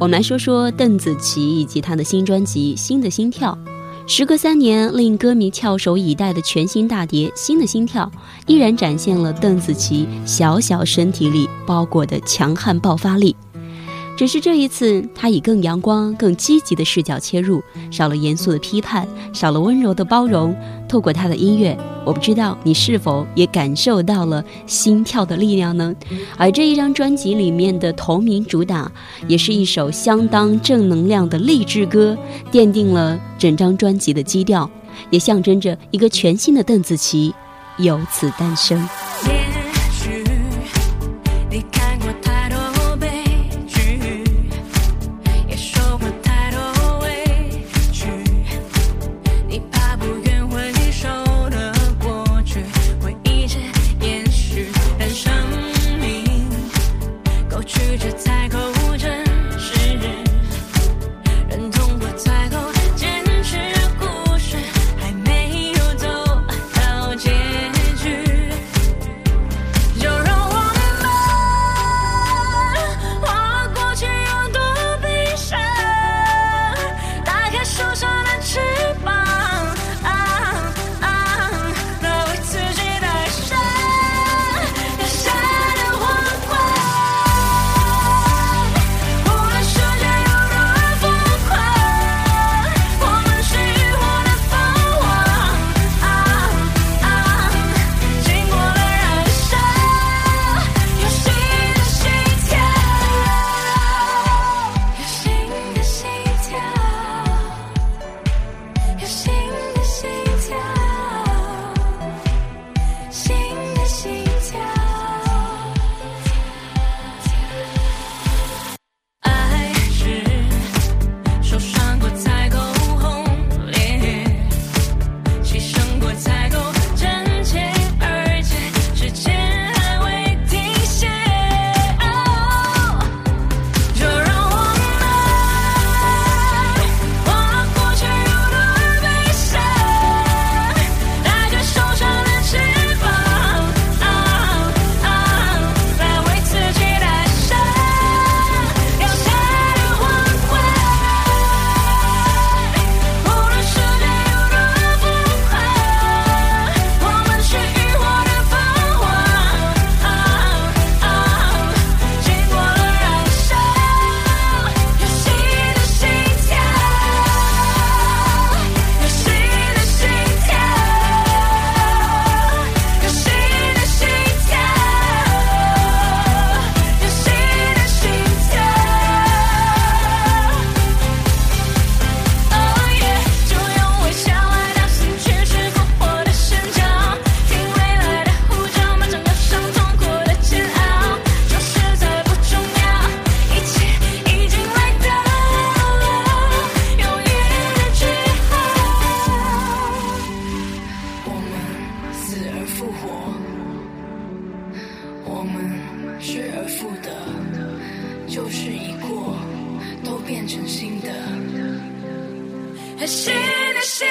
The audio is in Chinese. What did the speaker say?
我们来说说邓紫棋以及她的新专辑《新的心跳》。时隔三年，令歌迷翘首以待的全新大碟《新的心跳》，依然展现了邓紫棋小小身体里包裹的强悍爆发力。只是这一次，他以更阳光、更积极的视角切入，少了严肃的批判，少了温柔的包容。透过他的音乐，我不知道你是否也感受到了心跳的力量呢？而这一张专辑里面的同名主打，也是一首相当正能量的励志歌，奠定了整张专辑的基调，也象征着一个全新的邓紫棋由此诞生。失而复得，旧事已过，都变成新的。新的新。